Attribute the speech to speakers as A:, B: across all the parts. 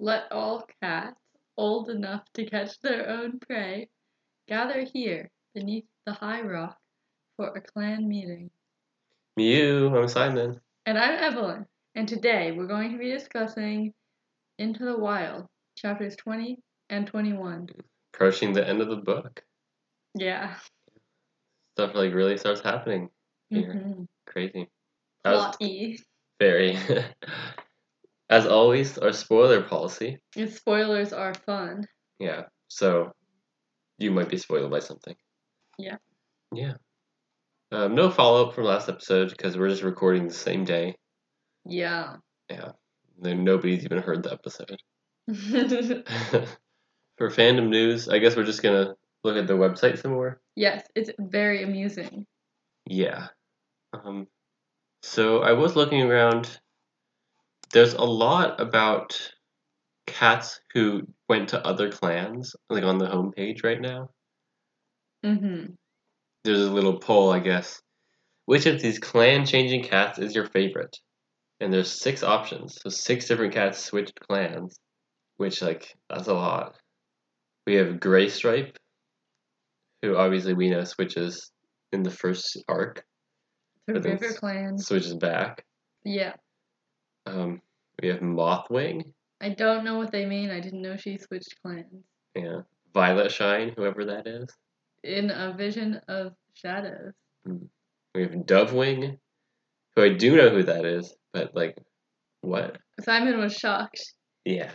A: Let all cats, old enough to catch their own prey, gather here beneath the high rock for a clan meeting.
B: Mew, I'm Simon.
A: And I'm Evelyn, and today we're going to be discussing Into the Wild, chapters 20 and 21.
B: Approaching the end of the book.
A: Yeah.
B: Stuff like really starts happening here.
A: Mm-hmm.
B: Crazy.
A: Plot-y.
B: very. As always, our spoiler policy.
A: And spoilers are fun.
B: Yeah. So you might be spoiled by something.
A: Yeah.
B: Yeah. Um, no follow up from last episode because we're just recording the same day.
A: Yeah.
B: Yeah. Then nobody's even heard the episode. For fandom news, I guess we're just gonna look at the website some more.
A: yes, it's very amusing.
B: Yeah. Um, so I was looking around. There's a lot about cats who went to other clans, like on the homepage right now.
A: Mm-hmm.
B: There's a little poll, I guess. Which of these clan changing cats is your favorite? And there's six options. So six different cats switched clans. Which like that's a lot. We have Gray Stripe, who obviously we know switches in the first arc. Then
A: River Clan.
B: switches back.
A: Yeah.
B: Um, we have Mothwing,
A: I don't know what they mean. I didn't know she switched clans.
B: yeah, Violet Shine, whoever that is.
A: In a vision of shadows.
B: We have Dovewing, who I do know who that is, but like, what?
A: Simon was shocked,
B: Yeah,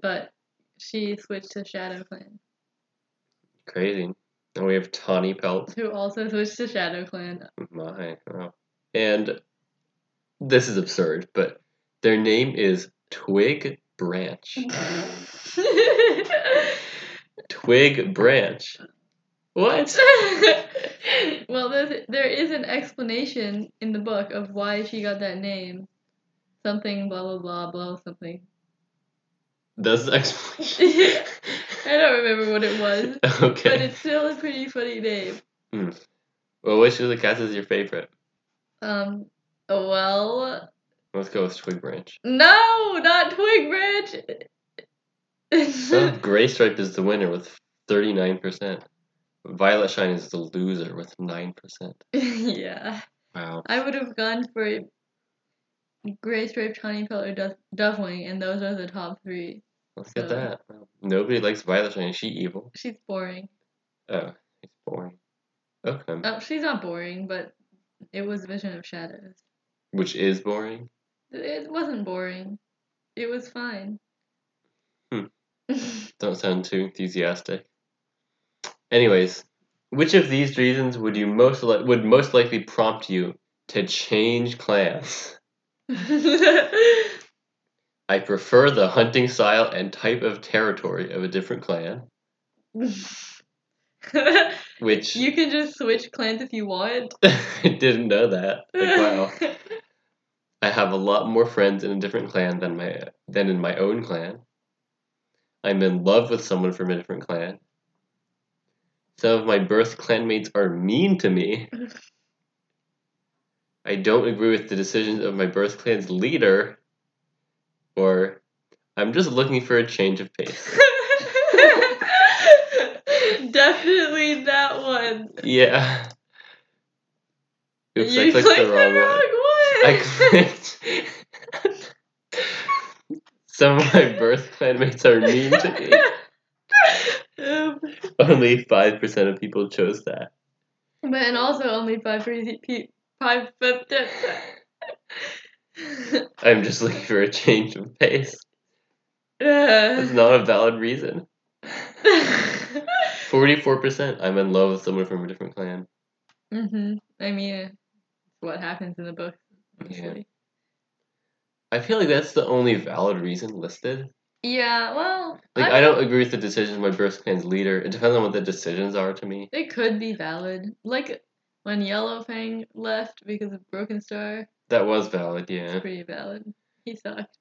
A: but she switched to Shadow Clan,
B: crazy. And we have Tawny Pelt.
A: who also switched to Shadow Clan.
B: My, wow. And this is absurd, but their name is Twig Branch. Twig Branch. What?
A: well, there's, an explanation in the book of why she got that name. Something blah blah blah blah something.
B: That's the explanation.
A: I don't remember what it was,
B: Okay.
A: but it's still a pretty funny name.
B: Well, which of the cats is your favorite?
A: Um, well,
B: Let's go with Twig Branch.
A: no, not Twig Branch.
B: Well, Gray Stripe is the winner with 39%. Violet Shine is the loser with 9%.
A: yeah,
B: Wow.
A: I would have gone for Gray Striped Honeypelt or Dovewing, and those are the top three.
B: Look at
A: So-
B: that. Nobody likes Violet Shine. Is she evil?
A: She's boring.
B: Oh, she's boring. Okay.
A: Oh, she's not boring, but it was Vision of Shadows.
B: Which is boring.
A: It wasn't boring. It was fine.
B: Hmm. Don't sound too enthusiastic. Anyways, which of these reasons would you most li- would most likely prompt you to change clans? I prefer the hunting style and type of territory of a different clan, which
A: you can just switch clans if you want.
B: I didn't know that. Like, wow. I have a lot more friends in a different clan than my than in my own clan. I'm in love with someone from a different clan. Some of my birth clanmates are mean to me. I don't agree with the decisions of my birth clan's leader. Or I'm just looking for a change of pace.
A: Definitely that one.
B: Yeah. Oops, I
A: you
B: clicked
A: clicked
B: the wrong one. I clicked. Some of my birth clanmates are mean to me.
A: Um,
B: Only five percent of people chose that.
A: but and also only five percent five percent.
B: I'm just looking for a change of pace. That's not a valid reason. Forty-four percent. I'm in love with someone from a different clan.
A: Mm hmm I mean, it's what happens in the book. honestly.
B: I feel like that's the only valid reason listed.
A: Yeah. well,
B: Like I don't agree with the decision of my birth clan's leader. It depends on what the decisions are to me.
A: It could be valid. Like when Yellowfang left because of Broken Star,
B: That was valid,
A: it's
B: yeah.
A: pretty valid. He sucked.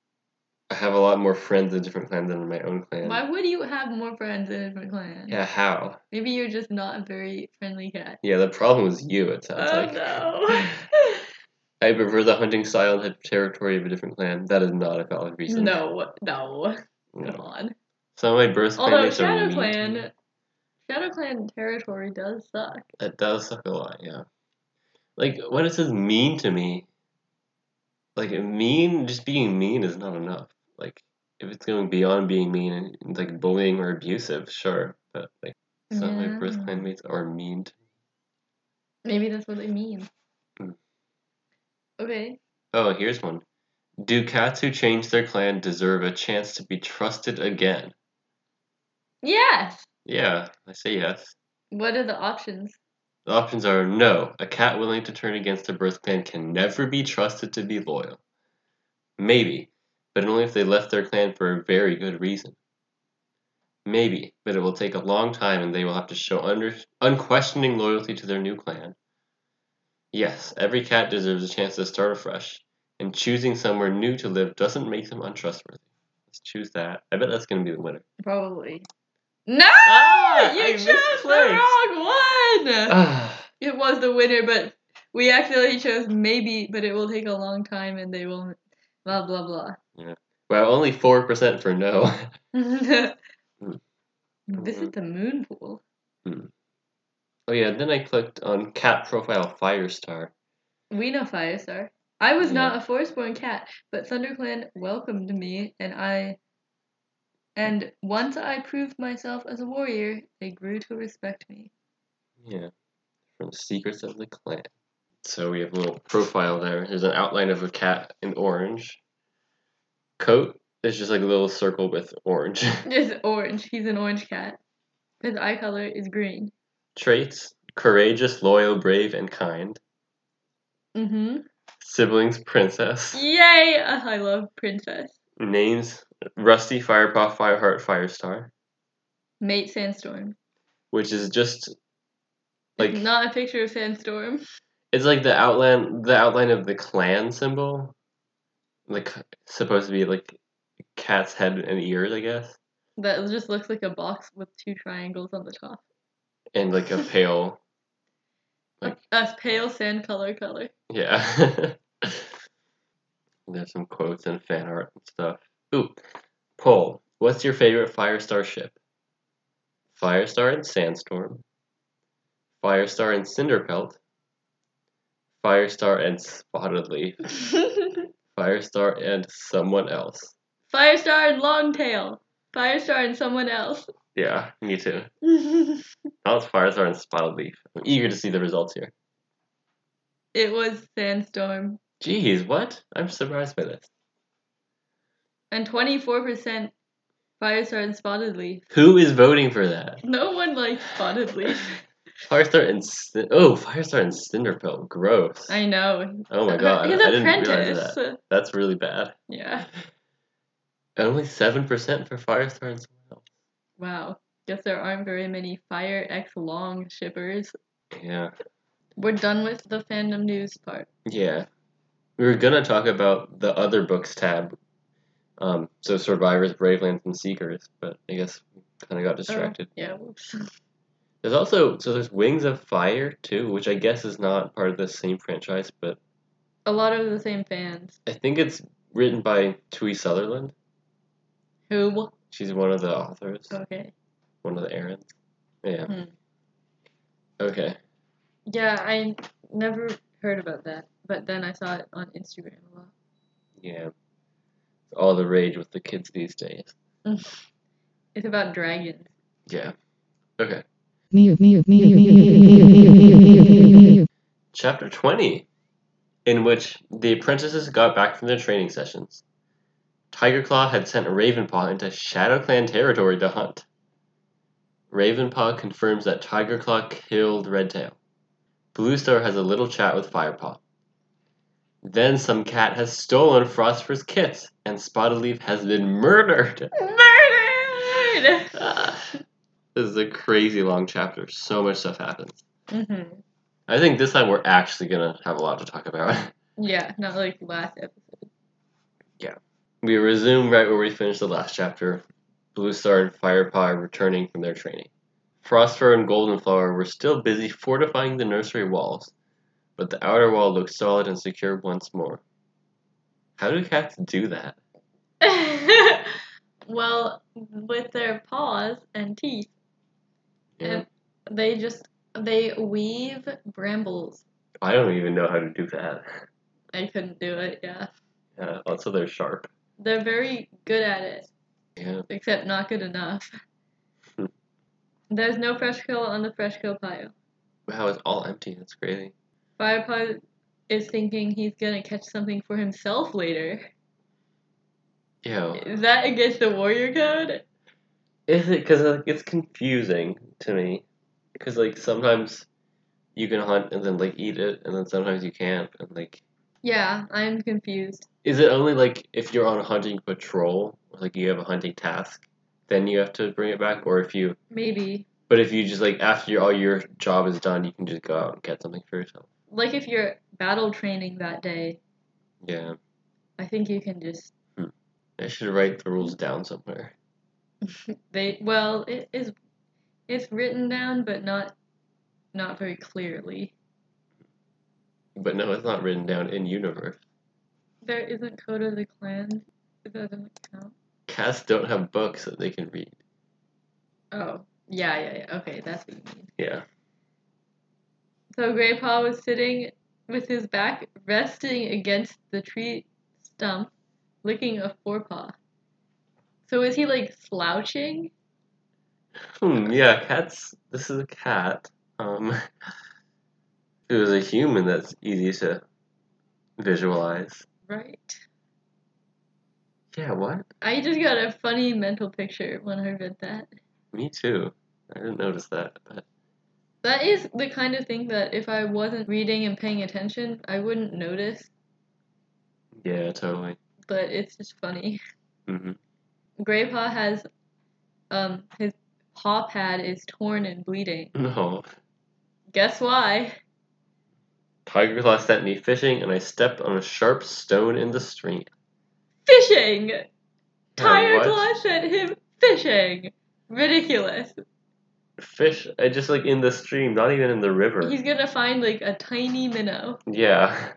B: I have a lot more friends in different clans than in my own clan.
A: Why would you have more friends in a different clan?
B: Yeah, how?
A: Maybe you're just not a very friendly cat.
B: Yeah, the problem was you, it sounds
A: oh
B: like.
A: no.
B: I prefer the hunting style and territory of a different clan. That is not a valid reason.
A: No, no.
B: No.
A: Come on.
B: Some of my birth
A: Although
B: are
A: Shadow
B: mean to me.
A: Clan, Shadow Clan territory does suck.
B: That does suck a lot, yeah. Like when it says mean to me, like mean, just being mean is not enough. Like if it's going beyond being mean and like bullying or abusive, sure, but like some of my birth
A: Yeah.
B: clanmates are mean. To me.
A: Maybe that's what they mean.
B: Mm.
A: Okay.
B: Oh, here's one. Do cats who change their clan deserve a chance to be trusted again?
A: Yes.
B: Yeah, I say yes.
A: What are the options?
B: The options are no, a cat willing to turn against a birth clan can never be trusted to be loyal. Maybe, but only if they left their clan for a very good reason. Maybe, but it will take a long time and they will have to show under, unquestioning loyalty to their new clan. Yes, every cat deserves a chance to start afresh, and choosing somewhere new to live doesn't make them untrustworthy. Let's choose that. I bet that's going to be the winner.
A: Probably. No!
B: Ah,
A: you
B: I
A: chose the wrong one! It was the winner, but we accidentally chose maybe, but it will take a long time and they will blah blah blah.
B: Well, only 4% for no. Mm-hmm.
A: Visit the moon pool. Mm-hmm.
B: Oh yeah, then I clicked on cat profile Firestar.
A: We know Firestar. I was
B: Yeah.
A: not a Forestborn cat, but ThunderClan welcomed me, and I. And once I proved myself as a warrior, they grew to respect me.
B: Yeah, from Secrets of the Clan. So we have a little profile there. There's an outline of a cat in orange. Coat is just like a little circle with orange.
A: It's orange. He's an orange cat. His eye color is green.
B: Traits: courageous, loyal, brave, and kind.
A: Mm-hmm.
B: Siblings: princess.
A: Yay! I love Princess.
B: Names: Rusty, Firepaw, Fireheart, Firestar.
A: Mate Sandstorm.
B: Which is just like
A: It's not a picture of Sandstorm.
B: It's like the outline, the outline of the clan symbol, like supposed to be like cat's head and ears, I guess,
A: That just looks like a box with two triangles on the top.
B: and like a pale, Like-
A: a, a pale sand color color.
B: yeah. There's some quotes and fan art and stuff. Ooh, poll. What's your favorite Firestar ship? Firestar and Sandstorm. Firestar and Cinderpelt. Firestar and Spotted Leaf. Firestar and someone else.
A: Firestar and Longtail. Firestar and someone else.
B: Yeah, me too.
A: it
B: That was Firestar and Spotted Leaf. I'm eager to see the results here.
A: It was Sandstorm.
B: Jeez, what? I'm surprised by this.
A: And 24% Firestar and Spotted Leaf.
B: Who is voting for that?
A: No one likes Spotted Leaf.
B: Firestar and Cin- oh, Firestar and Cinderpelt. Gross.
A: I know.
B: oh my god,
A: His
B: I didn't realize
A: apprentice.
B: that. That's really bad.
A: Yeah.
B: Only seven percent for Firestar and else.
A: Wow. Guess there aren't very many Fire X Long shippers.
B: Yeah,
A: We're done with the fandom news part.
B: yeah. We were gonna talk about the other books tab. Um, so Survivors, Bravelands, and Seekers, but I guess kind of got distracted.
A: Yeah, whoops.
B: There's also so there's Wings of Fire too, which I guess is not part of the same franchise, but
A: A lot of the same fans.
B: I think it's written by Tui Sutherland.
A: Who?
B: She's one of the authors,
A: Okay.
B: one of the Erins. Yeah.
A: Hmm.
B: Okay.
A: Yeah, I never heard about that, but then I saw it on Instagram a lot.
B: Yeah. It's all the rage with the kids these days.
A: It's about dragons.
B: Yeah. Okay. Chapter 20, in which the apprentices got back from their training sessions. Tigerclaw had sent Ravenpaw into Shadow Clan territory to hunt. Ravenpaw confirms that Tigerclaw killed Redtail. Bluestar has a little chat with Firepaw. Then some cat has stolen Frostfur's kits, and Spotted Leaf has been murdered.
A: Murdered!
B: Ah, this is a crazy long chapter. So much stuff happens.
A: hmm
B: I think this time we're actually gonna have a lot to talk about.
A: Yeah, not like last episode.
B: Yeah, we resume right where we finished the last chapter. Blue Star and Firepaw are returning from their training. Frostfur and Goldenflower were still busy fortifying the nursery walls but the outer wall looked solid and secure once more. How do cats do that?
A: well, with their paws and teeth,
B: Yeah.
A: and they just they weave brambles.
B: I don't even know how to do that.
A: I couldn't do it. Yeah,
B: Yeah, also they're sharp.
A: they're very good at it,
B: Yeah.
A: except not good enough.
B: Hmm.
A: There's no fresh kill on the fresh kill pile.
B: Wow, it's all empty. That's crazy.
A: Firepaw is thinking he's gonna catch something for himself later.
B: Yeah.
A: Is that against the warrior code?
B: Is it? Because like, it's confusing to me. Because like sometimes you can hunt and then like eat it, and then sometimes you can't. And like,
A: Yeah, I'm confused.
B: is it only like if you're on a hunting patrol, or, like you have a hunting task, then you have to bring it back, or if you?
A: Maybe.
B: But if you just like after your, all your job is done, you can just go out and get something for yourself.
A: Like if you're battle training that day,
B: Yeah,
A: I think you can just hmm.
B: I should write the rules down somewhere.
A: they well, it is it's written down but not not very clearly.
B: But no, it's not written down in universe.
A: There isn't Code of the Clan. Doesn't count.
B: Cats don't have books that they can read.
A: Oh. Yeah, yeah, yeah. Okay, that's what you mean.
B: Yeah.
A: So Paw was sitting with his back resting against the tree stump, licking a forepaw. So is he like slouching?
B: Hmm, yeah, cats. This is a cat. Um, it was a human, that's easy to visualize.
A: Right.
B: Yeah, what?
A: I just got a funny mental picture when I read that.
B: Me too. I didn't notice that, but
A: That is the kind of thing that if I wasn't reading and paying attention, I wouldn't notice,
B: yeah, totally.
A: but it's just funny.
B: hmm
A: Paw has um his paw pad is torn and bleeding.
B: No.
A: Guess why?
B: Tiger Claw sent me fishing, and I stepped on a sharp stone in the stream.
A: Fishing!
B: Tiger?
A: Claw sent him fishing! Ridiculous.
B: Fish, I just like in the stream, not even in the river.
A: He's gonna find like a tiny minnow.
B: Yeah.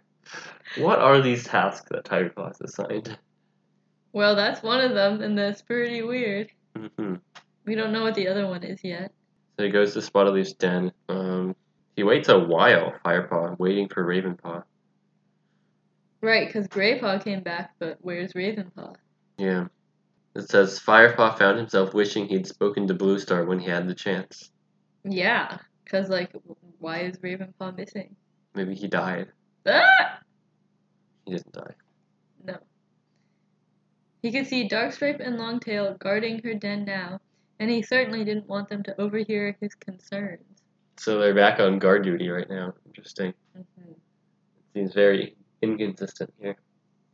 B: What are these tasks that Tiger Claw has assigned?
A: Well, that's one of them, and that's pretty weird.
B: hmm
A: We don't know what the other one is yet.
B: So he goes to Spotted Leaf's den. Um, he waits a while, Firepaw, waiting for Ravenpaw.
A: Right, because Grey Paw came back, but where's Ravenpaw?
B: Yeah. It says Firepaw found himself wishing he'd spoken to Blue Star when he had the chance.
A: Yeah, because, like, why is Ravenpaw missing?
B: Maybe he died.
A: Ah!
B: He didn't die.
A: He could see Darkstripe and Longtail guarding her den now, and he certainly didn't want them to overhear his concerns.
B: So they're back on guard duty right now. Interesting.
A: hmm
B: Seems very inconsistent here.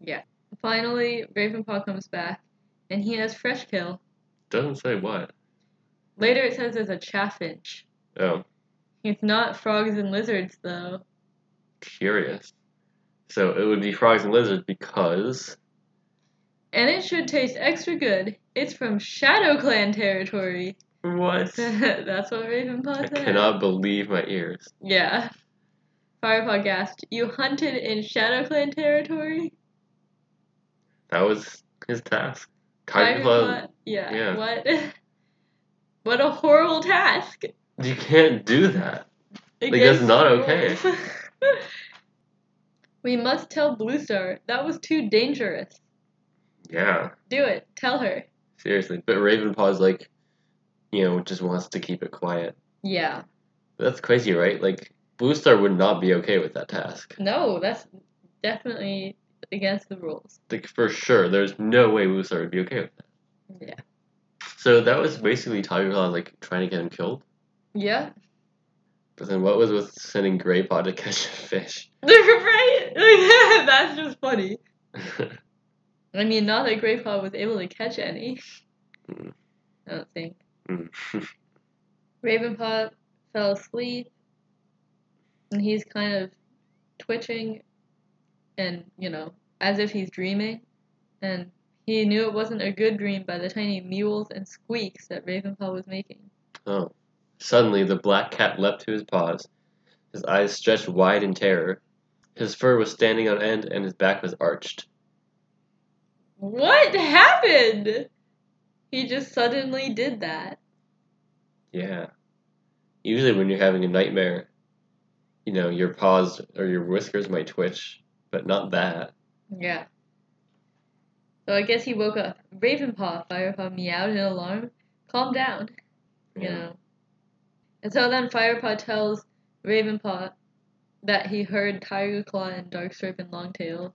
B: Yeah.
A: Finally, Ravenpaw comes back, and he has fresh kill.
B: Doesn't say what.
A: Later it says there's a chaffinch.
B: Oh,
A: It's not frogs and lizards, though.
B: curious. So it would be frogs and lizards because
A: And it should taste extra good. It's from Shadow Clan territory.
B: what?
A: That's what Ravenpaw said.
B: I
A: said.
B: cannot believe my ears.
A: Yeah. Firepaw gasped. You hunted in Shadow Clan territory?
B: That was his task. Tiger
A: Tiger
B: Claw,
A: Claw- Yeah.
B: yeah.
A: What? what a horrible task.
B: you can't do that. Like, that's not okay.
A: we must tell Blue Star. That was too dangerous.
B: Yeah,
A: Do it. Tell her.
B: seriously. But Ravenpaw's like, you know, just wants to keep it quiet.
A: Yeah.
B: That's crazy, right? Like, Blue Star would not be okay with that task.
A: No, that's definitely against the rules.
B: Like, for sure, there's no way Blue Star would be okay with that.
A: Yeah.
B: So that was basically Tiger Claw, like, trying to get him killed.
A: Yeah.
B: But then what was with sending Grey Paw to catch a fish?
A: right? Like, that's just funny. I mean, not that Greypaw was able to catch any.
B: Mm.
A: I don't think.
B: Mm.
A: Ravenpaw fell asleep, and he's kind of twitching, and you know, as if he's dreaming. And he knew it wasn't a good dream by the tiny mews and squeaks that Ravenpaw was making.
B: oh. Suddenly, the black cat leapt to his paws. his eyes stretched wide in terror. His fur was standing on end and his back was arched.
A: What happened? He just suddenly did that.
B: Yeah. Usually, when you're having a nightmare, you know, your paws or your whiskers might twitch, but not that.
A: Yeah. So I guess he woke up. Ravenpaw, Firepaw meowed in alarm. Calm down, you
B: Yeah.
A: know. And so then Firepaw tells Ravenpaw that he heard Tiger Claw and Darkstripe and Longtail.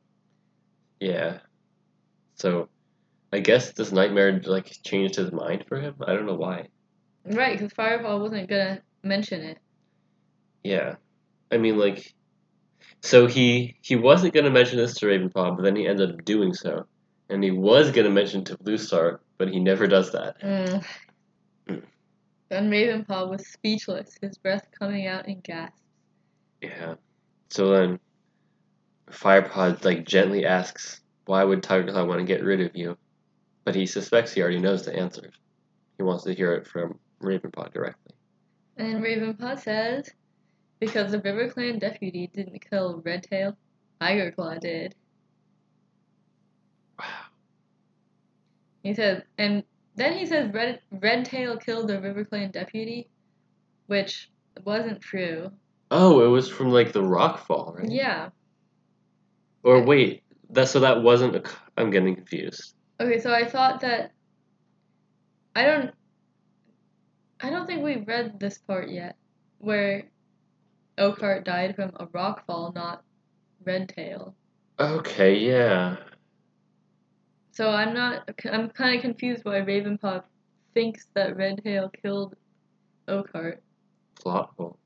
B: Yeah. So, I guess this nightmare like changed his mind for him. I don't know why.
A: Right, because Firepaw wasn't gonna mention it.
B: Yeah. I mean, like, so he he wasn't gonna mention this to Ravenpaw, but then he ended up doing so, and he was gonna mention to Blue Star, but he never does that.
A: Mm.
B: Mm.
A: Then Ravenpaw was speechless, his breath coming out in gasps.
B: Yeah. So then, Firepaw like gently asks, "Why would Tigerclaw want to get rid of you?" But he suspects he already knows the answer. He wants to hear it from Ravenpaw directly.
A: And Ravenpaw says, because the River Clan deputy didn't kill Redtail, Tiger Claw did.
B: Wow.
A: He says, and then he says Red Redtail killed the River Clan deputy, which wasn't true.
B: Oh, it was from like the rockfall, right?
A: Yeah.
B: Or wait, that so that wasn't. A, I'm getting confused.
A: Okay, so I thought that I don't I don't think we read this part yet, where Oakheart died from a rock fall, not Redtail.
B: Okay, yeah.
A: So I'm not. I'm kind of confused why Ravenpaw thinks that Redtail killed Oakheart.
B: Plot hole.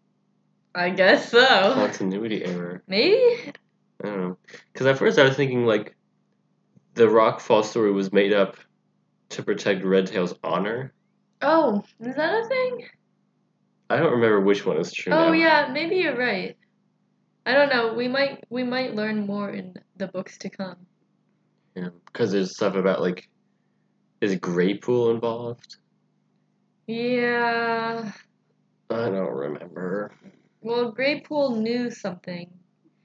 A: I guess so.
B: Continuity error.
A: Maybe.
B: I don't know. Because at first I was thinking like the rockfall story was made up to protect Redtail's honor.
A: Oh, is that a thing?
B: I don't remember which one is true.
A: Oh
B: now.
A: yeah, maybe you're right. I don't know. We might we might learn more in the books to come.
B: Yeah. Because there's stuff about like, is Greypool involved?
A: Yeah.
B: I don't remember.
A: Well, Greypool knew something.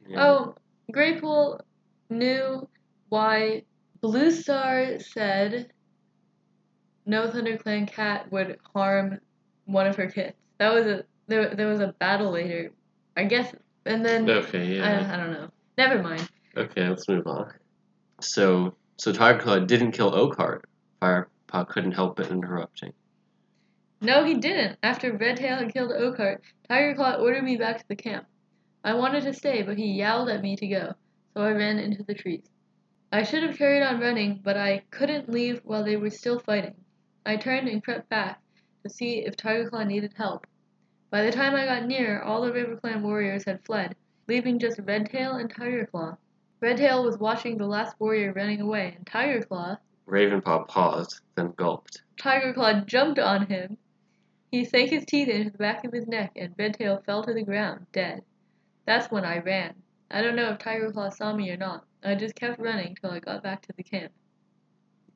B: Yeah.
A: Oh, Greypool knew why Blue Star said no ThunderClan cat would harm one of her kids. That was a there. There was a battle later, I guess, and then
B: Okay. Yeah.
A: I, I don't know. Never mind.
B: Okay, let's move on. So, so Tigerclaw didn't kill Oakheart. Firepaw couldn't help but interrupting.
A: No, he didn't. After Redtail had killed Oakheart, Tigerclaw ordered me back to the camp. I wanted to stay, but he yelled at me to go, so I ran into the trees. I should have carried on running, but I couldn't leave while they were still fighting. I turned and crept back to see if Tigerclaw needed help. By the time I got near, all the River Clan warriors had fled, leaving just Redtail and Tiger Tigerclaw. Redtail was watching the last warrior running away, and Tiger Tigerclaw,
B: Ravenpaw paused, then gulped.
A: Tigerclaw jumped on him. He sank his teeth into the back of his neck, and Redtail fell to the ground, dead. That's when I ran. I don't know if Tiger Claw saw me or not. I just kept running till I got back to the camp.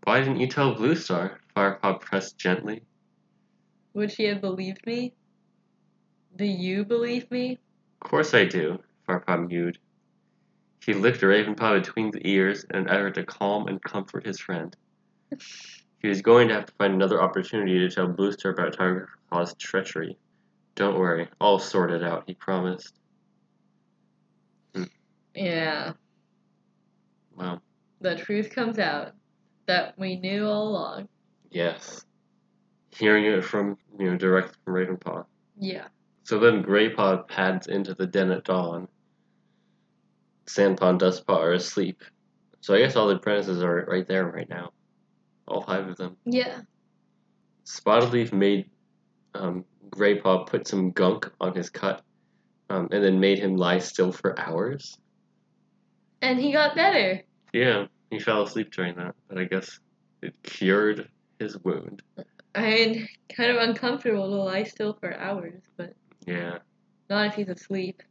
B: Why didn't you tell Blue Star? Firepaw pressed gently.
A: Would she have believed me? Do you believe me?
B: Of course I do, Firepaw mewed. He licked Ravenpaw between the ears in an effort to calm and comfort his friend. He was going to have to find another opportunity to tell Blue Star about Tiger Claw's treachery. Don't worry, I'll sort it out, he promised.
A: Yeah.
B: Well,
A: The truth comes out that we knew all along.
B: yes. Hearing it from, you know, direct from Ravenpaw.
A: Yeah.
B: So then Greypaw pads into the den at dawn. Sandpaw and Dustpaw are asleep. So I guess all the apprentices are right there right now. All five of them.
A: Yeah.
B: Spotted Leaf made um, Greypaw put some gunk on his cut um, and then made him lie still for hours.
A: And he got better.
B: Yeah, he fell asleep during that, but I guess it cured his wound.
A: I mean, kind of uncomfortable to lie still for hours, but
B: Yeah.
A: not if he's asleep.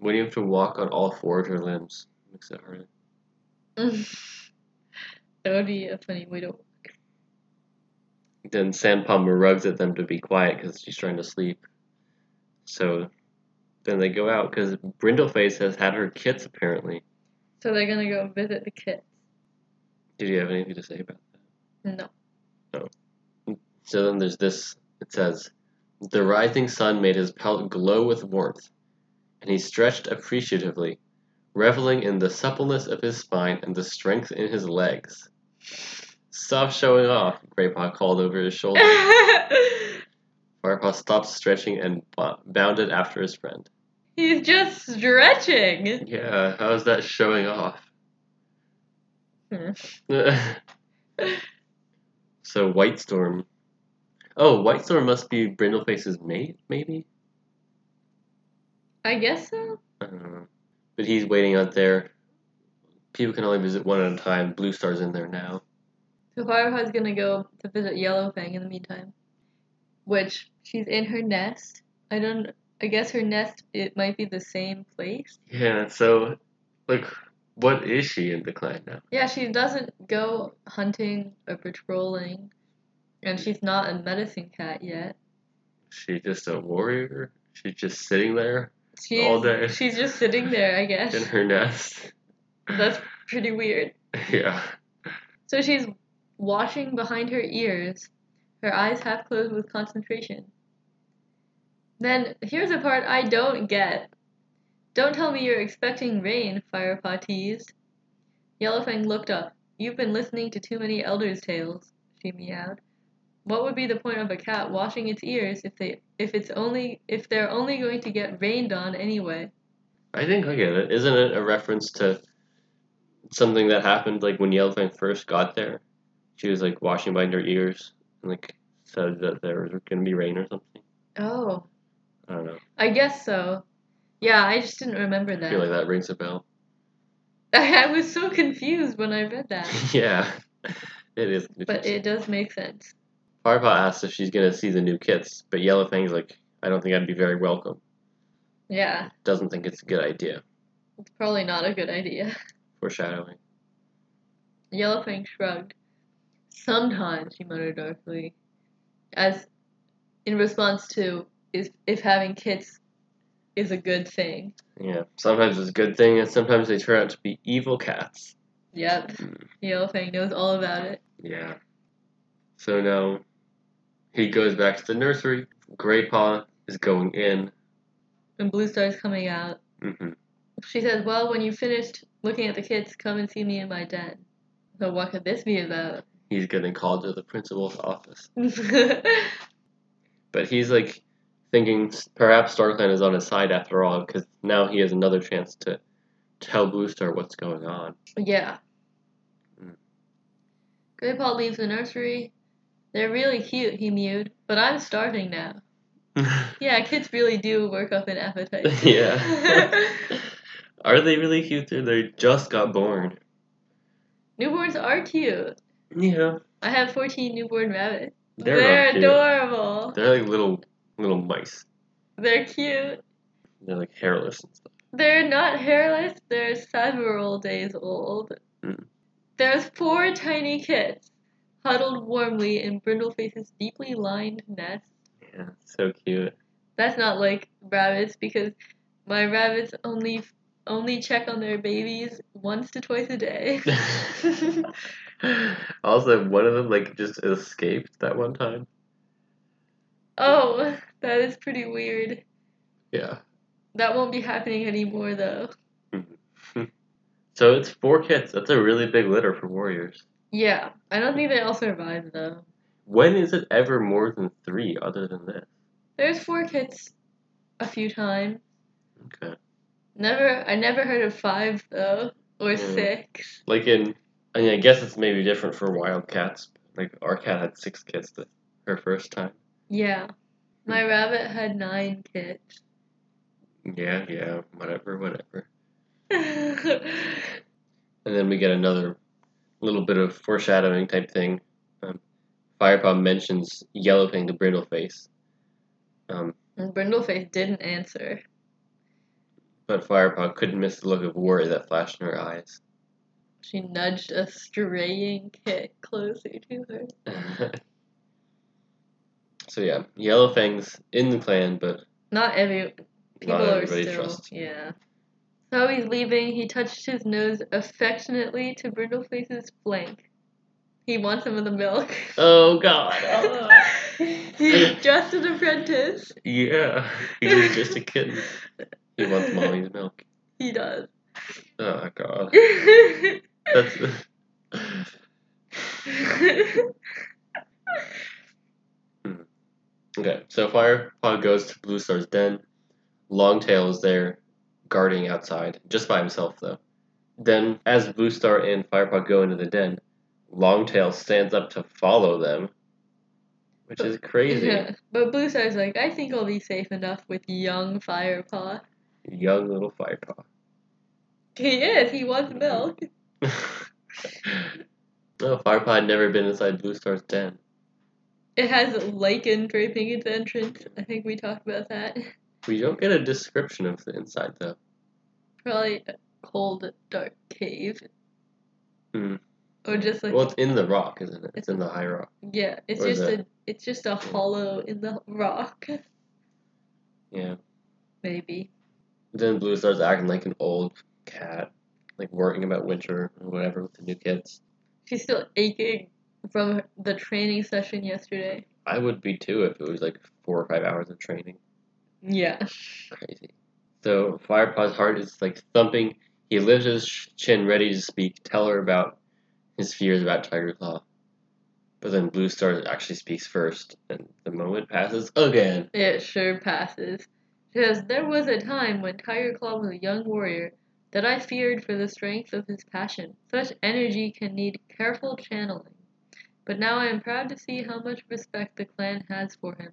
B: When you have to walk on all four of your limbs, makes it hard.
A: that would be a funny way to. Walk.
B: Then Sandpaw rugs at them to be quiet because she's trying to sleep. So then they go out because Brindleface has had her kits apparently.
A: So they're gonna go visit the kids.
B: Did you have anything to say about that?
A: No.
B: So then there's this. It says, "The rising sun made his pelt glow with warmth, and he stretched appreciatively, reveling in the suppleness of his spine and the strength in his legs." Stop showing off, Greypaw called over his shoulder. Firepaw stopped stretching and bounded after his friend.
A: He's just stretching.
B: Yeah, how's that showing off?
A: Hmm.
B: so White Storm. Oh, White Storm must be Brindleface's mate, maybe?
A: I guess so.
B: I don't know. But he's waiting out there. People can only visit one at a time. Blue Star's in there now.
A: So Firepaw's gonna go to visit Yellowfang in the meantime. Which she's in her nest. I don't I guess her nest it might be the same place.
B: Yeah, so, like, what is she in the clan now?
A: Yeah, she doesn't go hunting or patrolling. And she's not a medicine cat yet.
B: She's just a warrior? She's just sitting there
A: She's,
B: All day.
A: She's just sitting there, I guess.
B: in her nest.
A: That's pretty weird.
B: yeah.
A: So she's watching behind her ears, her eyes half closed with concentration. Then here's a part I don't get. Don't tell me you're expecting rain, Firepaw teased. Yellowfang looked up. You've been listening to too many elders' tales, she meowed. What would be the point of a cat washing its ears if they if it's only if they're only going to get rained on anyway?
B: I think I get it. Isn't it a reference to something that happened like when Yellowfang first got there? She was like washing behind her ears and like said that there was gonna be rain or something.
A: Oh,
B: I don't know.
A: I guess so. Yeah, I just didn't remember
B: I
A: that.
B: feel like that rings a bell.
A: I was so confused when I read that.
B: yeah. It is.
A: But it does make sense.
B: Firepaw asks if she's gonna see the new kits, but Yellowfang's like, I don't think I'd be very welcome.
A: Yeah,
B: Doesn't think it's a good idea.
A: it's probably not a good idea.
B: Foreshadowing.
A: Yellowfang shrugged. Sometimes, he muttered darkly, as in response to is if having kids is a good thing.
B: Yeah. Sometimes it's a good thing, and sometimes they turn out to be evil cats.
A: Yep,
B: Mm.
A: Yellowfang knows all about it.
B: Yeah. So now he goes back to the nursery. Greypaw is going in.
A: And Blue Star's coming out.
B: hmm
A: She says, Well, when you finished looking at the kits, come and see me in my den. So, what could this be about?
B: He's getting called to the principal's office. But he's like thinking perhaps StarClan is on his side after all, because now he has another chance to tell Blue Star what's going on.
A: Yeah.
B: Mm.
A: Greypaw leaves the nursery. They're really cute, he mewed, but I'm starving now. Yeah, kids really do work up an appetite.
B: yeah. Are they really cute? They they just got born.
A: Newborns are cute.
B: Yeah.
A: I have 14 newborn rabbits.
B: They're,
A: They're, adorable.
B: They're like little little mice.
A: They're cute.
B: They're like hairless and stuff.
A: They're not hairless, they're several days old.
B: Mm.
A: There's four tiny kits huddled warmly in Brindleface's deeply lined nest.
B: Yeah, so cute.
A: That's not like rabbits because my rabbits only only check on their babies once to twice a day.
B: also, one of them like just escaped that one time.
A: oh, that is pretty weird.
B: Yeah.
A: That won't be happening anymore though.
B: So it's four kits. That's a really big litter for warriors.
A: Yeah, I don't think they all survive though.
B: When is it ever more than three other than this?
A: There's four kits a few times.
B: Okay.
A: Never, I never heard of five though, or
B: Mm.
A: six.
B: Like in, I mean, I guess it's maybe different for wild cats. Like our cat had six kits the, her first time.
A: Yeah, my rabbit had nine kits.
B: Yeah, yeah, whatever, whatever. And then we get another little bit of foreshadowing type thing. Um, Firepaw mentions Yellowfang to Brindleface. Um,
A: and Brindleface didn't answer.
B: but Firepaw couldn't miss the look of worry that flashed in her eyes.
A: She nudged a straying kit closer to her.
B: so yeah, Yellowfang's in the clan, but
A: Not every, People
B: not
A: are still
B: trusts.
A: yeah. So he's leaving. He touched his nose affectionately to Brindleface's flank. He wants some of the milk.
B: Oh God. Ah.
A: He's just an apprentice.
B: yeah, he's just a kitten. He wants mommy's milk.
A: He does.
B: Oh God. That's. So Firepaw goes to Blue Star's den. Longtail is there, guarding outside, just by himself though. Then, as Blue Star and Firepaw go into the den, Longtail stands up to follow them, which is crazy.
A: Yeah. But Blue Star's like, I think I'll be safe enough with young Firepaw.
B: Young little Firepaw.
A: He is. He wants milk.
B: no, Firepaw had never been inside Blue Star's den.
A: It has lichen draping its entrance. I think we talked about that.
B: We don't get a description of the inside though.
A: Probably a cold, dark cave.
B: Hmm.
A: Or just like
B: Well, it's in the rock, isn't it? It's in the high rock.
A: yeah, it's
B: or
A: just a it's just a hollow in the rock.
B: Yeah.
A: Maybe.
B: Then Blue starts acting like an old cat, like worrying about winter or whatever with the new kids.
A: She's still aching from the training session yesterday.
B: I would be too if it was like four or five hours of training.
A: Yeah.
B: Crazy. So Firepaw's heart is like thumping. He lifts his chin, ready to speak, tell her about his fears about Tiger Claw. But then Blue Star actually speaks first, and the moment passes again.
A: It sure passes. She says, There was a time when Tiger Claw was a young warrior that I feared for the strength of his passion. Such energy can need careful channeling. But now I am proud to see how much respect the clan has for him.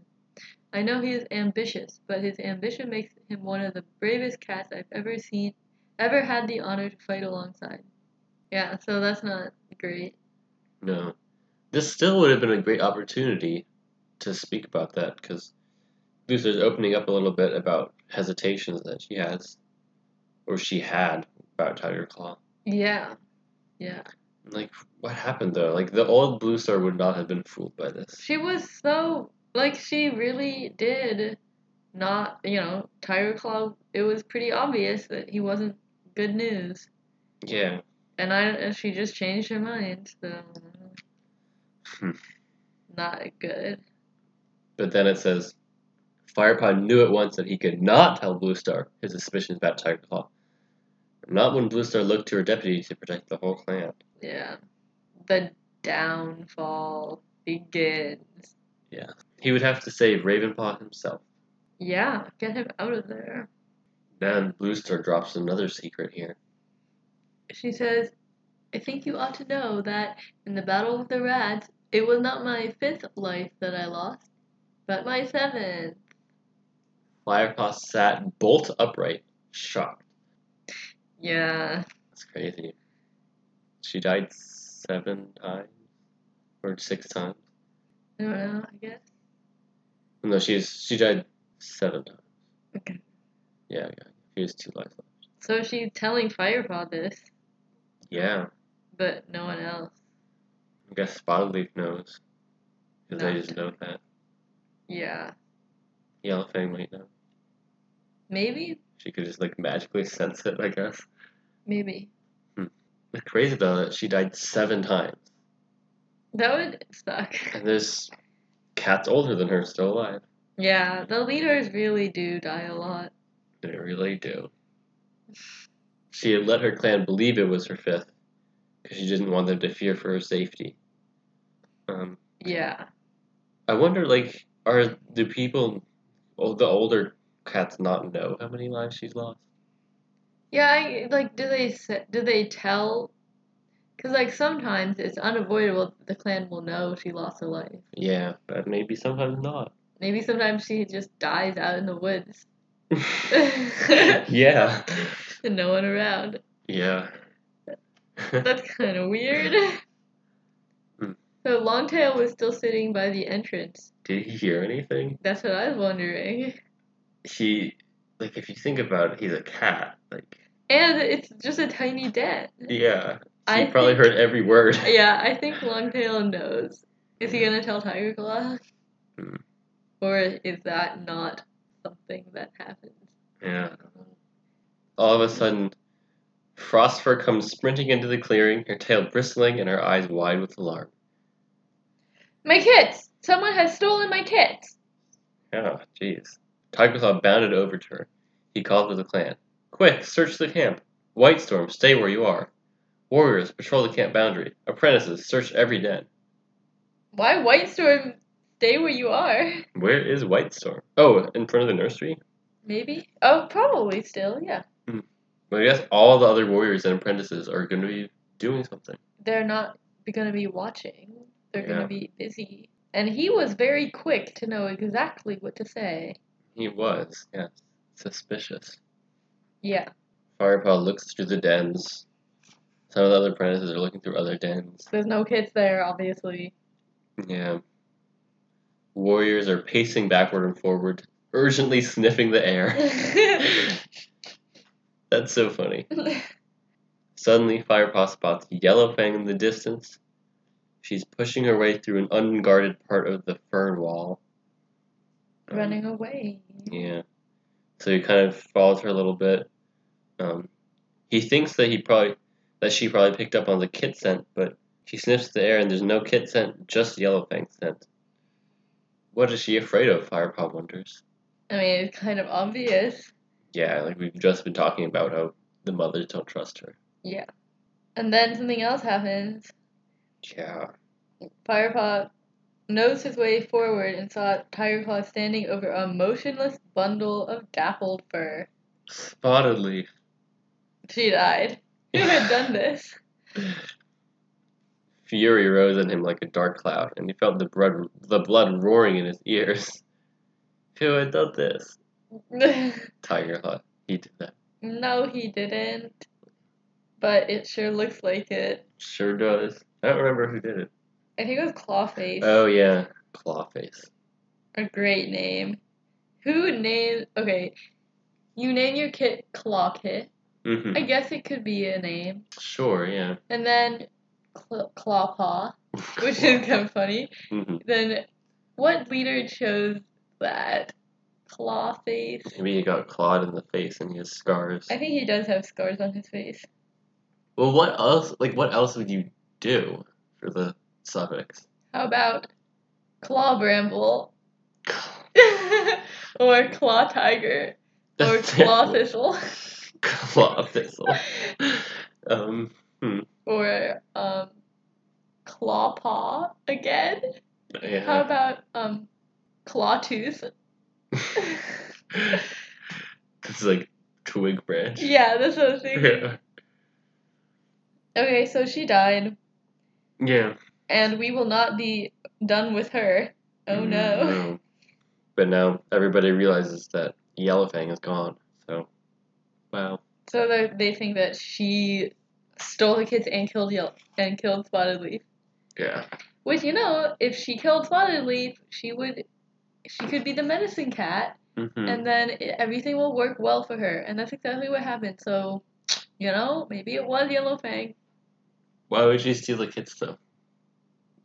A: I know he is ambitious, but his ambition makes him one of the bravest cats I've ever seen, ever had the honor to fight alongside. Yeah, so that's not great.
B: No. This still would have been a great opportunity to speak about that because Star's opening up a little bit about hesitations that she has, or she had about Tiger Claw.
A: Yeah. Yeah.
B: Like, what happened though? Like, the old Blue Star would not have been fooled by this.
A: She was so like she really did not you know Tiger Claw. It was pretty obvious that he wasn't good news,
B: Yeah.
A: and I and she just changed her mind. So
B: Hmm.
A: not good.
B: But then it says, Firepaw knew at once that he could not tell Blue Star his suspicions about Tiger Claw. Not when Blue Star looked to her deputy to protect the whole clan.
A: Yeah, the downfall begins. Yeah.
B: He would have to save Ravenpaw himself.
A: Yeah, get him out of there.
B: Then Blue Star drops another secret here.
A: She says, I think you ought to know that in the battle with the rats, it was not my fifth life that I lost, but my seventh.
B: Firepaw sat bolt upright, shocked.
A: Yeah.
B: That's crazy. She died seven times? Or six times?
A: I don't know, I guess.
B: No, she's she died seven times.
A: Okay.
B: Yeah, yeah. She has two lives left.
A: So she's telling Firepaw this,
B: Yeah.
A: but no one else.
B: I guess Spotted Leaf knows. Because they just know that.
A: Yeah.
B: Yellow Fang might know.
A: Maybe?
B: She could just like magically sense it, I guess.
A: Maybe.
B: Crazy about it, she died seven times.
A: That would suck.
B: And there's cats older than her still alive.
A: Yeah, the leaders really do die a lot.
B: They really do. She had let her clan believe it was her fifth, because she didn't want them to fear for her safety. Um,
A: Yeah.
B: I wonder, like, are do people, the older cats, not know how many lives she's lost?
A: Yeah, I, like, do they do they tell? Because, like, sometimes it's unavoidable that the clan will know she lost her life.
B: Yeah, but maybe sometimes not.
A: Maybe sometimes she just dies out in the woods.
B: yeah,
A: and no one around.
B: yeah.
A: That's kind of weird.
B: Hmm.
A: So Longtail was still sitting by the entrance.
B: Did he hear anything?
A: That's what I was wondering.
B: He, like, if you think about it, he's a cat. Like,
A: And it's just a tiny dent.
B: yeah, he
A: I
B: probably
A: think-
B: heard every word.
A: Yeah, I think Longtail knows. Is he gonna tell Tiger Claw?
B: Hmm.
A: Or is that not something that happens?
B: Yeah. I don't know. All of a sudden, Frostfur comes sprinting into the clearing, her tail bristling and her eyes wide with alarm.
A: My kits! Someone has stolen my kits!
B: Yeah, jeez. Tigerclaw bounded over to her. He called to the clan. Quick, search the camp. White Storm, stay where you are. Warriors, patrol the camp boundary. Apprentices, search every den.
A: Why White Storm, stay where you are?
B: Where is White Storm? Oh, in front of the nursery?
A: Maybe? Oh, probably still, yeah. Hmm.
B: But I guess all the other warriors and apprentices are going to be doing something.
A: They're not gonna be watching. They're
B: Yeah.
A: gonna be busy. And he was very quick to know exactly what to say.
B: He was, yes. Suspicious.
A: Yeah.
B: Firepaw looks through the dens. Some of the other apprentices are looking through other dens.
A: There's no kids there, obviously.
B: Yeah. Warriors are pacing backward and forward, urgently sniffing the air. That's so funny. Suddenly, Firepaw spots Yellowfang in the distance. She's pushing her way through an unguarded part of the fern wall.
A: Running away.
B: Yeah. So he kind of follows her a little bit. Um, he thinks that he probably that she probably picked up on the kit scent, but she sniffs the air and there's no kit scent, just Yellowfang scent. What is she afraid of? Firepaw wonders.
A: I mean, it's kind of obvious.
B: Yeah, like we've just been talking about how the mothers don't trust her.
A: Yeah. And then something else happens.
B: Yeah.
A: Firepaw nosed his way forward and saw Tigerclaw standing over a motionless bundle of dappled fur.
B: Spotted leaf.
A: She died. Who had done this?
B: Fury rose in him like a dark cloud, and he felt the blood, the blood roaring in his ears. Who had done this? Tiger thought he did that.
A: no, he didn't. But it sure looks like it.
B: Sure does. I don't remember who did it.
A: I think it was Clawface.
B: Oh yeah, Clawface.
A: A great name. Who named. Okay. You name your kit Claw Kit.
B: hmm
A: I guess it could be a name.
B: Sure, yeah.
A: And then Cl- Clawpaw, which is kind of funny.
B: hmm
A: Then what leader chose that? Claw face.
B: Maybe he got clawed in the face and he has scars.
A: I think he does have scars on his face.
B: Well, what else? Like, what else would you do for the suffix?
A: How about Claw Bramble? or Claw Tiger? Or Claw Thistle?
B: Claw thistle. Um. Hmm.
A: or um, Claw Paw again?
B: Yeah.
A: How about um, Claw Tooth?
B: this is like twig branch.
A: yeah, that's what I was thinking.
B: Yeah.
A: Okay, so she died,
B: Yeah.
A: And we will not be done with her. Oh no.
B: No. But now everybody realizes that Yellowfang is gone. So, wow.
A: So they they think that she stole the kids and killed Yellow and killed Spotted Leaf.
B: Yeah.
A: Which you know, if she killed Spotted Leaf, she would, she could be the medicine cat,
B: hmm
A: and then it, everything will work well for her. And that's exactly what happened. So, you know, maybe it was Yellowfang,
B: Why would she steal the kids though?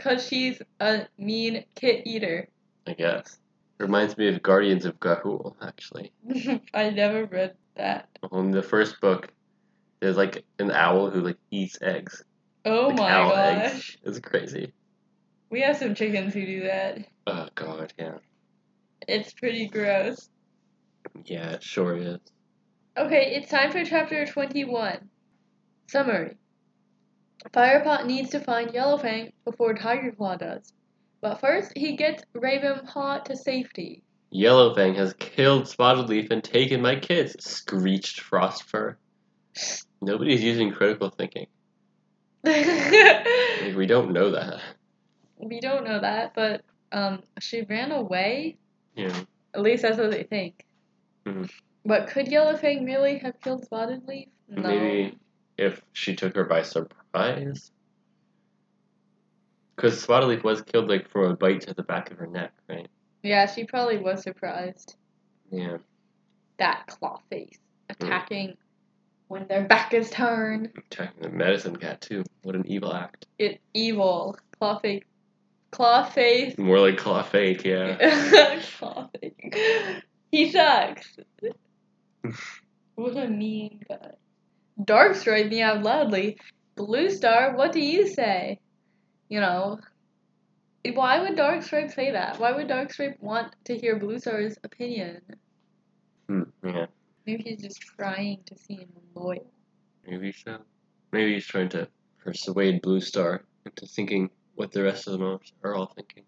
A: Cause she's a mean kit eater.
B: I guess. Reminds me of Guardians of Ga'Hoole, actually.
A: I never read that.
B: Well, in the first book, there's like an owl who like eats eggs.
A: Oh
B: like
A: my gosh.
B: eggs. It's crazy.
A: We have some chickens who do that.
B: Oh god, yeah.
A: It's pretty gross.
B: Yeah, it sure is.
A: Okay, it's time for chapter 21. Summary Firepaw needs to find Yellowfang before Tigerclaw does. But first, he gets Ravenpaw to safety.
B: Yellowfang has killed Spotted Leaf and taken my kids, screeched Frostfur. Nobody's using critical thinking. Like,
A: we
B: don't know that.
A: We don't know that, but um, she ran away.
B: Yeah.
A: At least that's what they think.
B: Mhm.
A: But could Yellowfang really have killed Spotted Leaf? No.
B: Maybe if she took her by surprise. Because Spotted Leaf was killed like for a bite to the back of her neck, right?
A: Yeah, she probably was surprised.
B: Yeah.
A: That claw face mm. attacking when their back is turned.
B: Attacking the medicine cat too. What an evil act.
A: It evil. Claw face. Claw face.
B: More like claw fake, yeah.
A: claw face. He sucks. what a mean guy. Darkstripe me out loudly. Blue Star, what do you say? You know, why would Darkstripe say that? Why would Darkstripe want to hear Blue Star's opinion?
B: Hmm, yeah,
A: Maybe he's just trying to seem loyal.
B: maybe so. Maybe he's trying to persuade Blue Star into thinking what the rest of them are- are all thinking.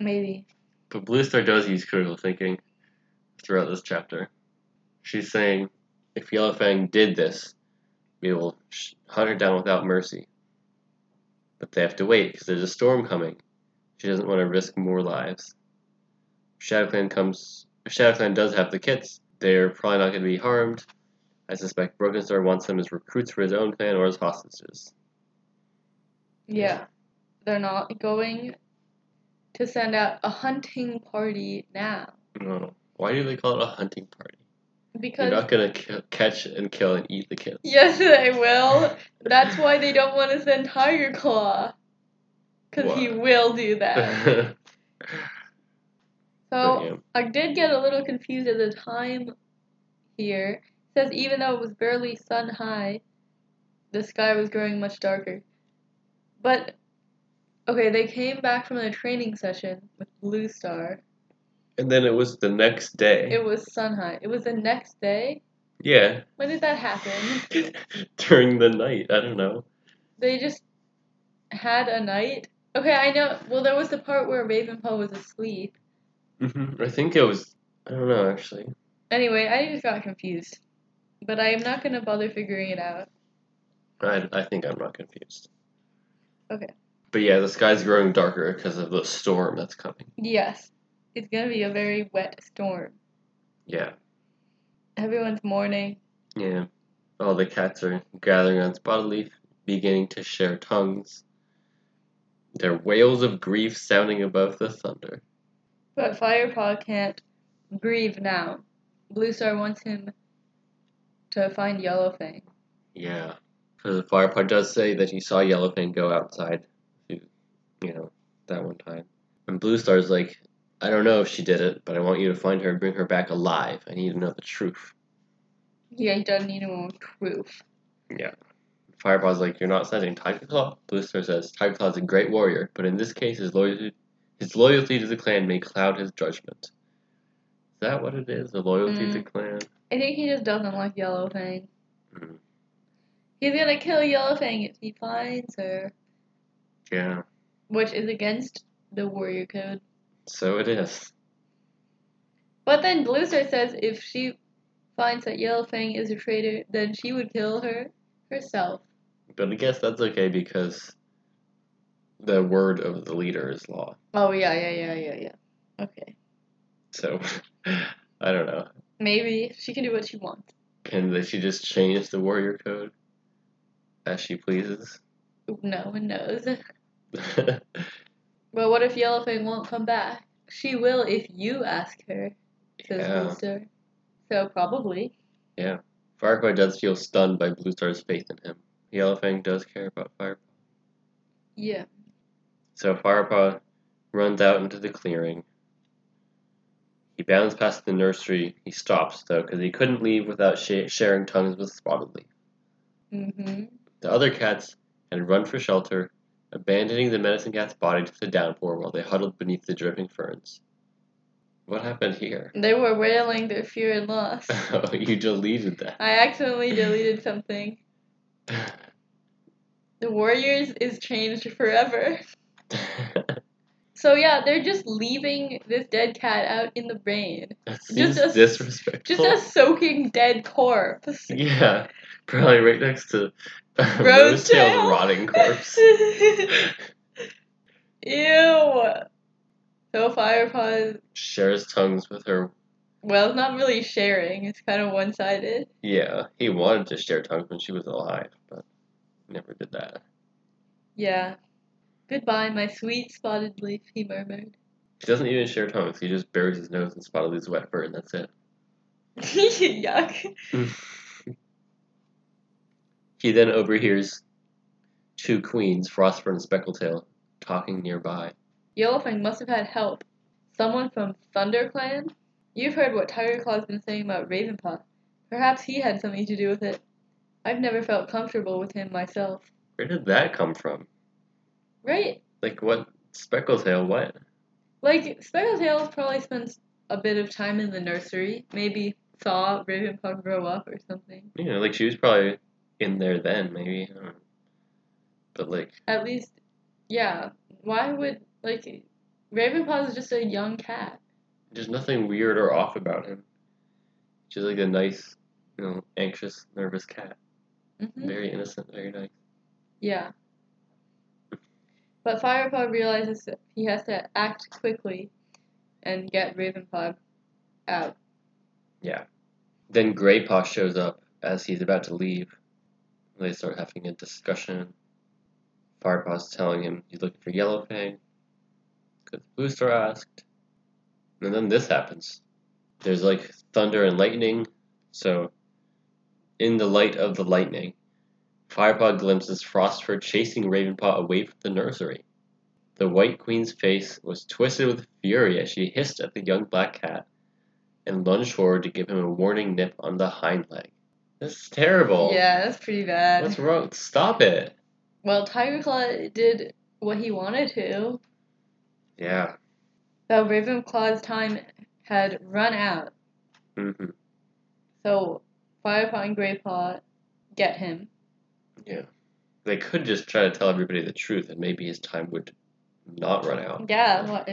A: Maybe.
B: But Blue Star does use critical thinking throughout this chapter. She's saying, if Yellowfang did this, we will hunt her down without mercy. But they have to wait because there's a storm coming. She doesn't want to risk more lives. ShadowClan comes. ShadowClan does have the kits, they're probably not going to be harmed. I suspect Broken Star wants them as recruits for his own clan or as hostages.
A: Yeah. They're not going to send out a hunting party now.
B: No. Why do they call it a hunting party? You're not going to catch and kill and eat the kids.
A: Yes, they will. That's why they don't want to send Tiger Claw. Because he will do that. So,
B: yeah.
A: I did get a little confused at the time here. It says even though it was barely sun high, the sky was growing much darker. But, okay, they came back from the training session with Blue Star.
B: And then it was the next day.
A: It was sun high. It was the next day.
B: yeah.
A: When did that happen?
B: During the night. I don't know.
A: They just had a night. Okay, I know. Well, there was the part where Ravenpaw was asleep.
B: Mm-hmm. I think it was. I don't know, actually.
A: Anyway, I just got confused. But I am not gonna bother figuring it out.
B: I, I think I'm not confused.
A: Okay.
B: But yeah, the sky's growing darker because of the storm that's coming.
A: Yes, it's gonna be a very wet storm.
B: Yeah.
A: Everyone's mourning.
B: Yeah. All the cats are gathering on Spotted Leaf, beginning to share tongues. Their wails of grief sounding above the thunder.
A: But Firepaw can't grieve now. Blue Star wants him to find Yellowfang.
B: Yeah. Because the Firepaw does say that he saw Yellowfang go outside, you know, that one time. And Blue Star's like, I don't know if she did it, but I want you to find her and bring her back alive. I need to know the truth.
A: Yeah, he doesn't need more proof.
B: Yeah. Firepaw's like, You're not sending Tiger Claw? Blue Star says, Tiger Claw's a great warrior, but in this case, his loyalty, his loyalty to the clan may cloud his judgment. Is that what it is? The loyalty to the clan?
A: I think he just doesn't like Yellowfang.
B: Hmm.
A: He's gonna kill Yellowfang if he finds her,
B: Yeah.
A: which is against the warrior code.
B: So it is.
A: But then Blue Star says if she finds that Yellowfang is a traitor, then she would kill her herself.
B: But I guess that's okay because the word of the leader is law.
A: Oh yeah, yeah, yeah, yeah, yeah. Okay.
B: So I don't know.
A: Maybe she can do what she wants.
B: Can they, she just change the warrior code as she pleases?
A: No one knows. But what if Yellowfang won't come back? She will if you ask her, says
B: Yeah.
A: Blue Star. So probably. Yeah.
B: Firepaw does feel stunned by Blue Star's faith in him. Yellowfang does care about Firepaw.
A: Yeah.
B: So Firepaw runs out into the clearing. He bounds past the nursery. He stops, though, because he couldn't leave without sh- sharing tongues with Spotted Leaf.
A: Mm-hmm.
B: The other cats had run for shelter, abandoning the medicine cat's body to the downpour while they huddled beneath the dripping ferns. What happened here?
A: They were wailing their fear and loss.
B: Oh, you deleted that.
A: I accidentally deleted something. The Warriors is changed forever. So yeah, they're just leaving this dead cat out in the rain.
B: that seems
A: a-
B: disrespectful.
A: Just a soaking dead corpse.
B: Yeah, probably right next to
A: Rosetail.
B: Rosetail's rotting corpse.
A: Ew. So Firepaw,
B: Shares tongues with her.
A: well, it's not really sharing. It's kind of one-sided.
B: Yeah, he wanted to share tongues when she was alive, but never did that.
A: Yeah. Goodbye, my sweet spotted leaf, he murmured.
B: He doesn't even share tongues. He just buries his nose in Spotted Leaf's wet fur, and that's it.
A: Yuck.
B: He then overhears two queens, Frostfur and Speckletail, talking nearby.
A: Yellowfang must have had help. Someone from ThunderClan? You've heard what Tiger Claw's been saying about Ravenpaw. Perhaps he had something to do with it. I've never felt comfortable with him myself.
B: Where did that come from?
A: Right?
B: Like what? Speckletail? What?
A: Like, Speckletail probably spends a bit of time in the nursery. Maybe saw Ravenpaw grow up or something.
B: You know, like she was probably in there then, maybe. But like,
A: At least, yeah. Why would, like, Ravenpaw is just a young cat.
B: there's nothing weird or off about him. Just like a nice, you know, anxious, nervous cat.
A: hmm
B: Very innocent, very nice.
A: Yeah. But Firepaw realizes that he has to act quickly and get Ravenpaw out.
B: Yeah. Then Greypaw shows up as he's about to leave. They start having a discussion. Firepaw's telling him he's looking for Yellowfang because Blue Star asked. And then this happens. There's like thunder and lightning. So, in the light of the lightning, Firepaw glimpses Frostfur chasing Ravenpaw away from the nursery. The White Queen's face was twisted with fury as she hissed at the young black cat and lunged forward to give him a warning nip on the hind leg. This is terrible.
A: Yeah, that's pretty bad.
B: What's wrong? Stop it.
A: Well, Tiger Claw did what he wanted to.
B: Yeah.
A: Though Ravenclaw's time had run out.
B: hmm
A: So Firepaw and Greypaw get him.
B: Yeah. They could just try to tell everybody the truth and maybe his time would not run out.
A: Yeah, what?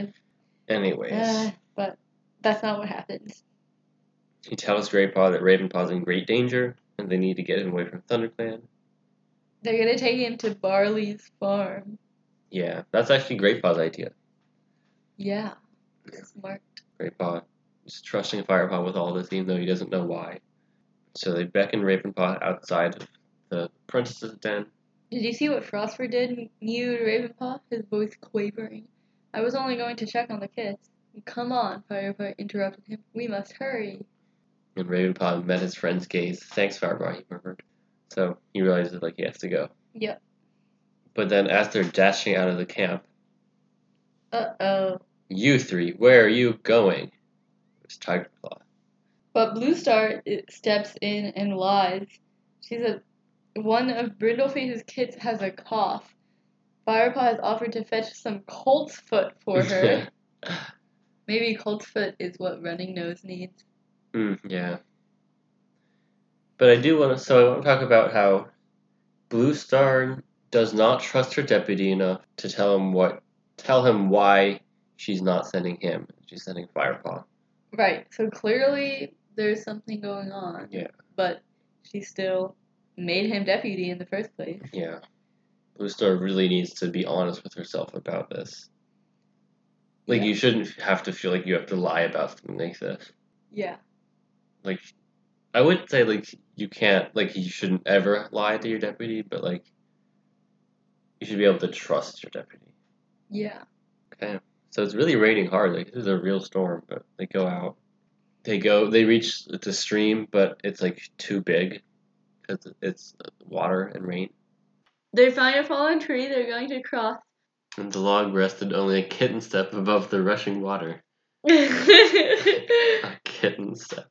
B: Anyways,
A: Uh, but that's not what happens.
B: he tells Greypaw that Ravenpaw's in great danger and they need to get him away from ThunderClan.
A: They're gonna take him to Barley's farm.
B: Yeah, that's actually Greypaw's idea.
A: Yeah.
B: Yeah.
A: Smart.
B: Greypaw is trusting Firepaw with all this, even though he doesn't know why. So they beckon Ravenpaw outside of the princess's den.
A: Did you see what Frostfur did? Mewed Ravenpaw, his voice quavering. I was only going to check on the kids. Come on, Firepaw interrupted him. We must hurry.
B: And Ravenpaw met his friend's gaze. Thanks, Firepaw, he murmured. So he realizes like he has to go.
A: Yep.
B: But then as they're dashing out of the camp,
A: Uh oh.
B: you three, where are you going? It's Tiger Claw.
A: But Blue Star steps in and lies. She said one of Brindleface's kids has a cough. Firepaw has offered to fetch some coltsfoot for her. Maybe coltsfoot is what Running Nose needs.
B: Mm, yeah. But I do want to. So I want to talk about how Blue Star does not trust her deputy enough to tell him what, tell him why she's not sending him. She's sending Firepaw.
A: Right. So clearly there's something going on.
B: Yeah.
A: But she still made him deputy in the first place.
B: Yeah. Blue Star really needs to be honest with herself about this. Like
A: Yeah.
B: you shouldn't have to feel like you have to lie about something like this.
A: Yeah.
B: Like, I would say like you can't like you shouldn't ever lie to your deputy, but like you should be able to trust your deputy.
A: Yeah.
B: Okay. So it's really raining hard. Like this is a real storm, but they go out. They go. They reach the stream, but it's like too big because it's water and rain.
A: They find a fallen tree they're going to cross.
B: And the log rested only a kitten step above the rushing water. A kitten step.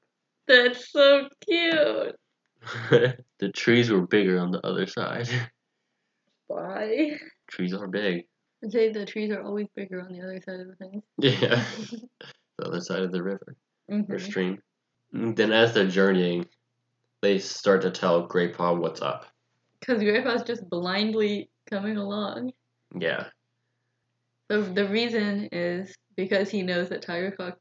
A: That's so cute.
B: the trees were bigger on the other side.
A: Why?
B: trees are big.
A: I'd say the trees are always bigger on the other side of the thing.
B: Yeah. the other side of the river or
A: Mhm.
B: stream. And then as they're journeying, they start to tell Greypaw what's up.
A: Because Greypaw's just blindly coming along.
B: Yeah.
A: The, the reason is because he knows that Tiger Claw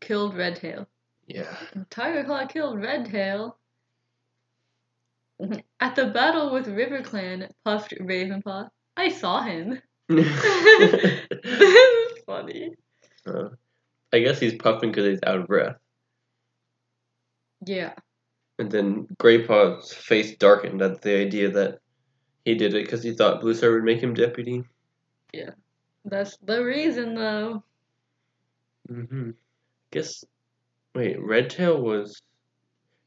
A: killed Redtail.
B: Yeah.
A: Tiger Claw killed Redtail. At the battle with River Clan, puffed Ravenpaw. I saw him. this is funny.
B: Uh, I guess he's puffing because he's out of breath.
A: Yeah.
B: And then Greypaw's face darkened at the idea that he did it because he thought Blue Star would make him deputy. Yeah.
A: That's the reason, though.
B: Mm-hmm. Guess. Wait, Redtail was.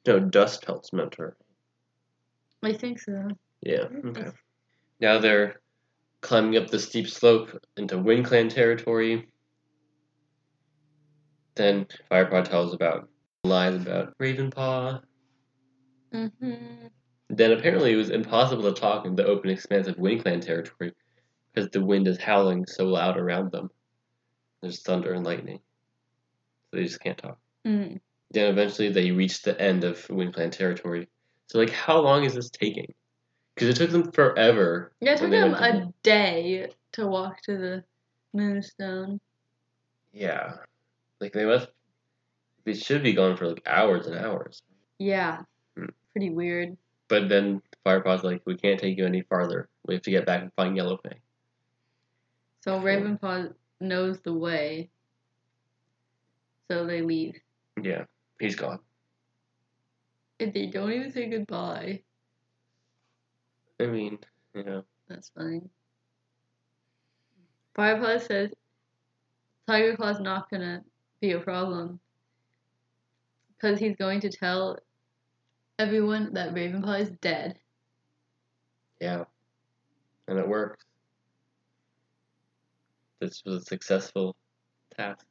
B: No, Dustpelt's mentor.
A: I think so.
B: Yeah, okay. Now they're climbing up the steep slope into WindClan territory. Then Firepaw tells about lies about Ravenpaw.
A: Mm-hmm.
B: Then apparently it was impossible to talk in the open expanse of Windclan territory because the wind is howling so loud around them. There's thunder and lightning. So they just can't talk.
A: Mm.
B: Then eventually they reach the end of Windclan territory. So like how long is this taking? Because it took them forever.
A: Yeah, it took them
B: to
A: a day to walk to the moonstone.
B: Yeah. Like they must they should be gone for like hours and hours.
A: Yeah. Pretty weird.
B: But then Firepaw's like, we can't take you any farther. We have to get back and find Yellowfang.
A: So Ravenpaw knows the way. So they leave.
B: Yeah, he's gone.
A: And they don't even say goodbye.
B: I mean, yeah.
A: That's fine. Firepaw says Tiger Claw's not gonna be a problem. Because he's going to tell everyone that Ravenpaw is dead.
B: yeah. And it works. This was a successful task.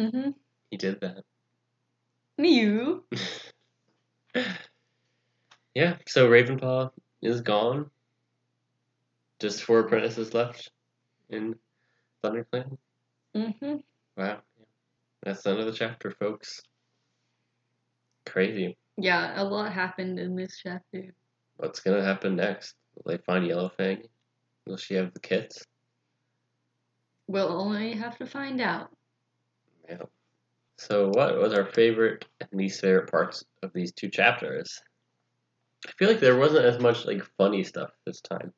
A: Mm-hmm.
B: He did that.
A: Mew.
B: yeah, so Ravenpaw is gone. Just four apprentices left in ThunderClan.
A: Mm-hmm.
B: Wow. That's the end of the chapter, folks. Crazy.
A: Yeah, a lot happened in this chapter.
B: What's gonna happen next? Will they find Yellowfang? Will she have the kits?
A: We'll only have to find out.
B: Yeah. So, what was our favorite and least favorite parts of these two chapters? I feel like there wasn't as much like funny stuff this time.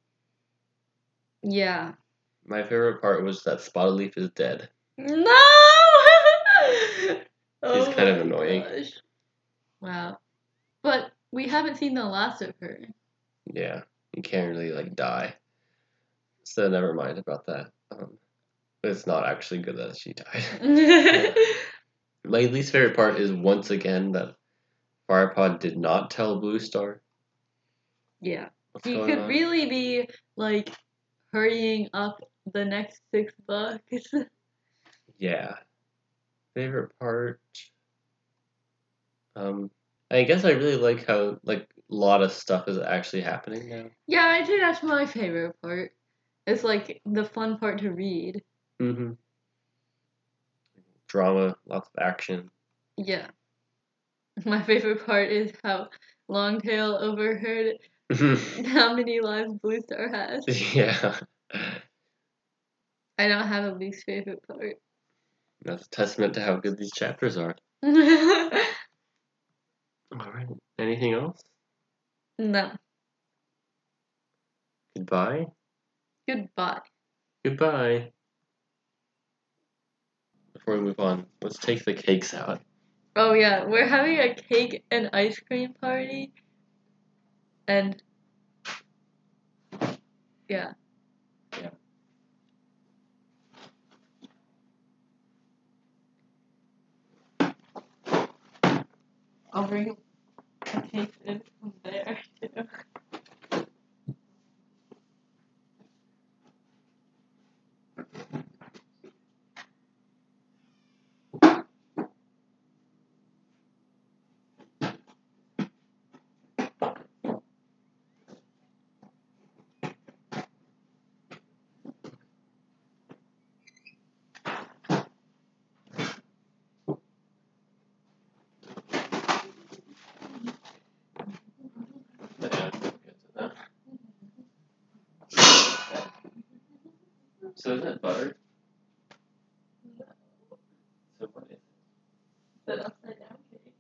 A: Yeah.
B: My favorite part was that Spotted Leaf is dead.
A: No!
B: She's kind of
A: oh
B: annoying.
A: gosh. Wow. But we haven't seen the last of her.
B: Yeah, you can't really like die. So never mind about that. Um, it's not actually good that she died. My least favorite part is once again that Firepaw did not tell Blue Star
A: yeah.
B: what's
A: He could
B: on.
A: really be like hurrying up the next six bucks.
B: Yeah. Favorite part. Um, I guess I really like how like a lot of stuff is actually happening now.
A: yeah, I'd say that's my favorite part. It's like the fun part to read.
B: Mm-hmm. Drama, lots of action.
A: Yeah. My favorite part is how Longtail overheard how many lives Blue Star has.
B: yeah.
A: I don't have a least favorite part.
B: That's a testament to how good these chapters are.
A: No.
B: Alright. Anything else? No. Goodbye.
A: Goodbye.
B: Goodbye. Before we move on, let's take the cakes out.
A: Oh yeah, we're having a cake and ice cream party. And yeah.
B: Yeah.
A: I'll bring a cake in from there too.
B: So is that butter? No. So what is
A: The upside down cake.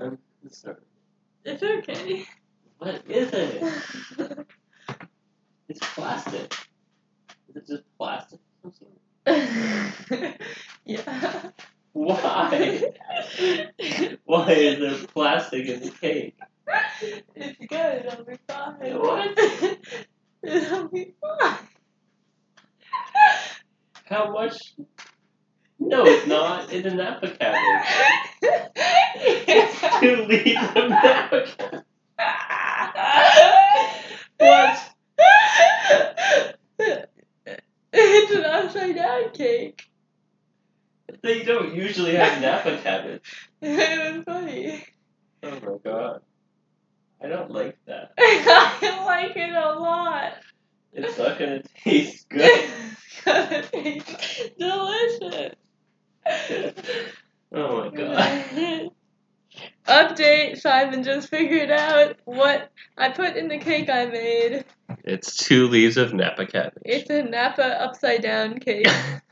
B: um, let's.
A: It's okay.
B: What is it? It's plastic. Is it just plastic? of some sort?
A: yeah.
B: Why? Why is there plastic in the cake?
A: It's good, it'll be fine.
B: What?
A: it'll be fine.
B: How much? No, it's not. It's a two leaves of Napa cabbage.
A: It's a
B: Napa
A: upside down cake.